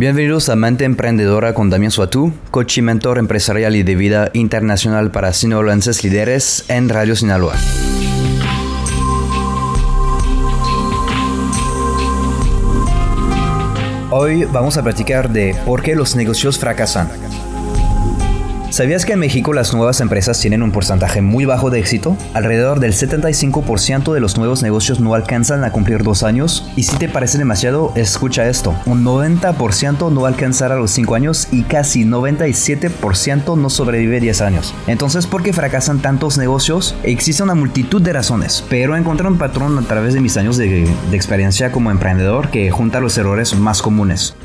Bienvenidos a Mente Emprendedora con Damián Suatú, coach y mentor empresarial y de vida internacional para sinaloenses líderes en Radio Sinaloa. Hoy vamos a platicar de por qué los negocios fracasan. ¿Sabías que en México las nuevas empresas tienen un porcentaje muy bajo de éxito? Alrededor del 75% de los nuevos negocios no alcanzan a cumplir dos años. Y si te parece demasiado, escucha esto. Un 90% no alcanzará los 5 años y casi 97% no sobrevive 10 años. Entonces, ¿por qué fracasan tantos negocios? Existe una multitud de razones, pero encontré un patrón a través de mis años de, de experiencia como emprendedor que junta los errores más comunes.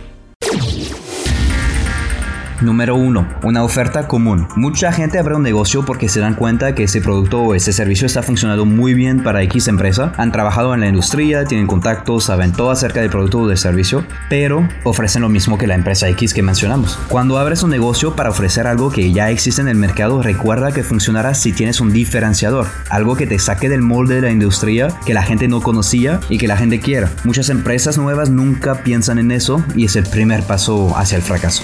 Número 1. Una oferta común. Mucha gente abre un negocio porque se dan cuenta que ese producto o ese servicio está funcionando muy bien para X empresa, han trabajado en la industria, tienen contactos, saben todo acerca del producto o del servicio, pero ofrecen lo mismo que la empresa X que mencionamos. Cuando abres un negocio para ofrecer algo que ya existe en el mercado, recuerda que funcionará si tienes un diferenciador, algo que te saque del molde de la industria, que la gente no conocía y que la gente quiera. Muchas empresas nuevas nunca piensan en eso y es el primer paso hacia el fracaso.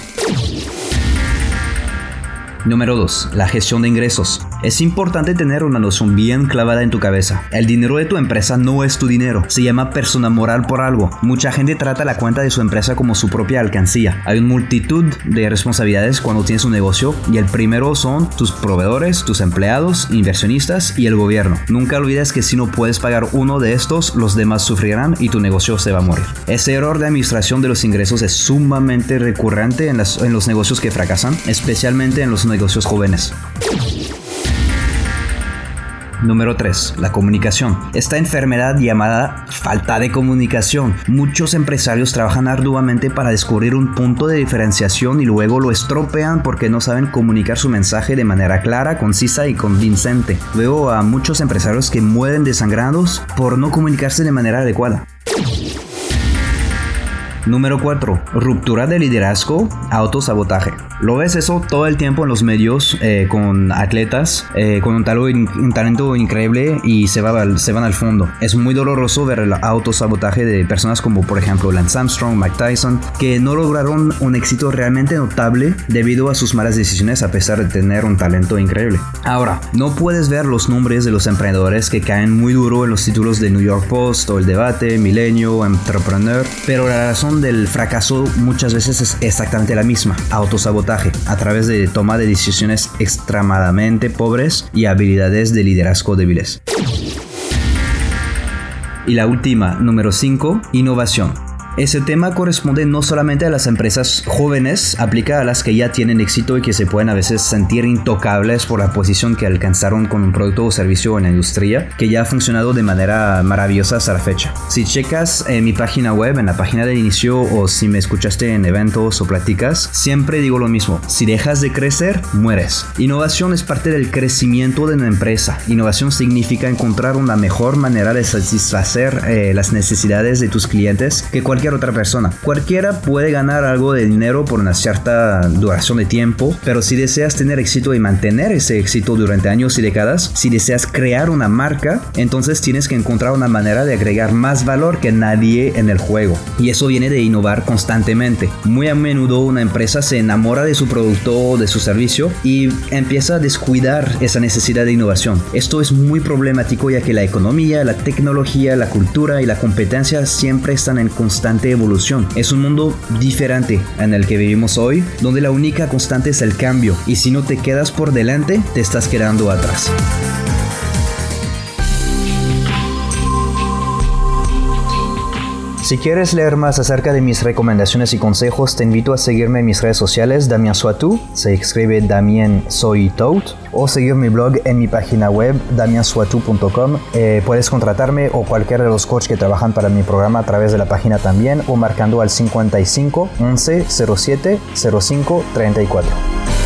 Número 2. La gestión de ingresos. Es importante tener una noción bien clavada en tu cabeza. El dinero de tu empresa no es tu dinero. Se llama persona moral por algo. Mucha gente trata la cuenta de su empresa como su propia alcancía. Hay una multitud de responsabilidades cuando tienes un negocio y el primero son tus proveedores, tus empleados, inversionistas y el gobierno. Nunca olvides que si no puedes pagar uno de estos, los demás sufrirán y tu negocio se va a morir. Ese error de administración de los ingresos es sumamente recurrente en, en los negocios que fracasan, especialmente en los negocios jóvenes. Número 3. La comunicación. Esta enfermedad llamada falta de comunicación. Muchos empresarios trabajan arduamente para descubrir un punto de diferenciación y luego lo estropean porque no saben comunicar su mensaje de manera clara, concisa y convincente. Veo a muchos empresarios que mueren desangrados por no comunicarse de manera adecuada. Número 4. Ruptura de liderazgo, autosabotaje. Lo ves eso todo el tiempo en los medios eh, con atletas eh, con un, talento increíble y se, va, se van al fondo. Es muy doloroso ver el autosabotaje de personas como por ejemplo Lance Armstrong, Mike Tyson, que no lograron un éxito realmente notable debido a sus malas decisiones a pesar de tener un talento increíble. Ahora, no puedes ver los nombres de los emprendedores que caen muy duro en los títulos de New York Post o El Debate, Milenio, Entrepreneur, pero la razón del fracaso muchas veces es exactamente la misma, autosabotaje a través de toma de decisiones extremadamente pobres y habilidades de liderazgo débiles. Y la última, número 5, innovación. Ese tema corresponde no solamente a las empresas jóvenes, aplica a las que ya tienen éxito y que se pueden a veces sentir intocables por la posición que alcanzaron con un producto o servicio en la industria, que ya ha funcionado de manera maravillosa hasta la fecha. Si checas en mi página web, en la página de inicio o si me escuchaste en eventos o pláticas, siempre digo lo mismo, si dejas de crecer, mueres. Innovación es parte del crecimiento de una empresa. Innovación significa encontrar una mejor manera de satisfacer eh, las necesidades de tus clientes que cualquier otra persona. Cualquiera puede ganar algo de dinero por una cierta duración de tiempo, pero si deseas tener éxito y mantener ese éxito durante años y décadas, si deseas crear una marca, entonces tienes que encontrar una manera de agregar más valor que nadie en el juego. Y eso viene de innovar constantemente. Muy a menudo una empresa se enamora de su producto o de su servicio y empieza a descuidar esa necesidad de innovación. Esto es muy problemático ya que la economía, la tecnología, la cultura y la competencia siempre están en evolución. Es un mundo diferente en el que vivimos hoy, donde la única constante es el cambio, y si no te quedas por delante, te estás quedando atrás. Si quieres leer más acerca de mis recomendaciones y consejos, te invito a seguirme en mis redes sociales, Damien Soitou, se escribe Damien Soy o seguir mi blog en mi página web, damiensoitou.com. Eh, puedes contratarme o cualquiera de los coaches que trabajan para mi programa a través de la página también o marcando al 55 11 07 05 34.